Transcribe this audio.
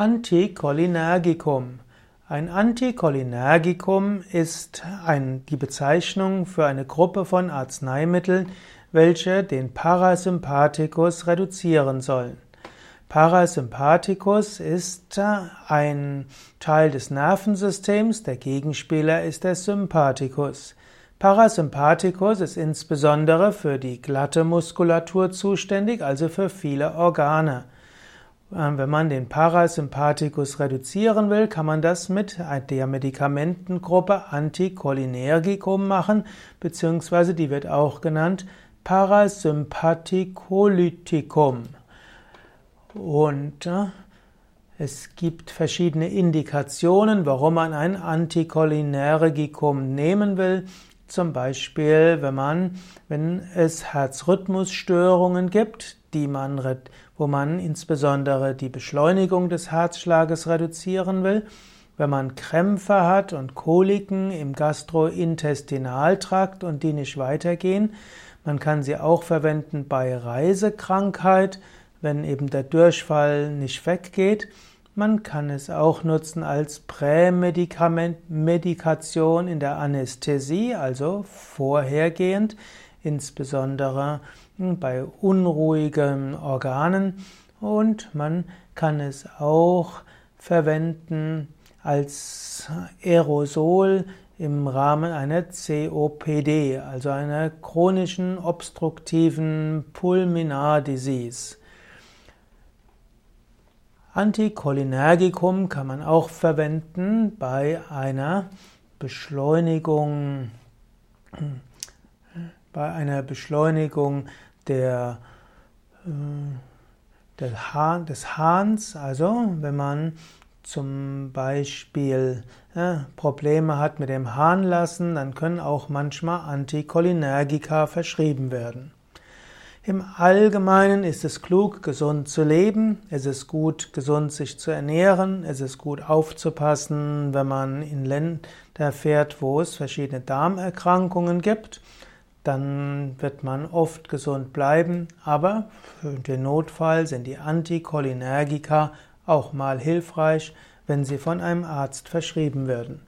Anticholinergikum. Ein Anticholinergikum ist ein, die Bezeichnung für eine Gruppe von Arzneimitteln, welche den Parasympathikus reduzieren sollen. Parasympathikus ist ein Teil des Nervensystems, der Gegenspieler ist der Sympathikus. Parasympathikus ist insbesondere für die glatte Muskulatur zuständig, also für viele Organe. Ähm, wenn man den Parasympathikus reduzieren will, kann man das mit der Medikamentengruppe Anticholinergicum machen, beziehungsweise die wird auch genannt Parasympathikolytikum. Und äh, es gibt verschiedene Indikationen, warum man ein Anticholinergicum nehmen will. Zum Beispiel, wenn man, wenn es Herzrhythmusstörungen gibt, die man, wo man insbesondere die Beschleunigung des Herzschlages reduzieren will, wenn man Krämpfe hat und Koliken im Gastrointestinaltrakt und die nicht weitergehen. Man kann sie auch verwenden bei Reisekrankheit, wenn eben der Durchfall nicht weggeht. Man kann es auch nutzen als Prämedikation in der Anästhesie, also vorhergehend, insbesondere bei unruhigen Organen. Und man kann es auch verwenden als Aerosol im Rahmen einer COPD, also einer chronischen obstruktiven Pulminar Disease. Anticholinergikum kann man auch verwenden bei einer Beschleunigung, bei einer Beschleunigung der, äh, des Hahns, also wenn man zum Beispiel äh, Probleme hat mit dem Harnlassen, dann können auch manchmal Anticholinergika verschrieben werden. Im Allgemeinen ist es klug, gesund zu leben. Es ist gut, gesund sich zu ernähren. Es ist gut aufzupassen, wenn man in Länder fährt, wo es verschiedene Darmerkrankungen gibt. Dann wird man oft gesund bleiben. Aber für den Notfall sind die Anticholinergika auch mal hilfreich, wenn sie von einem Arzt verschrieben werden.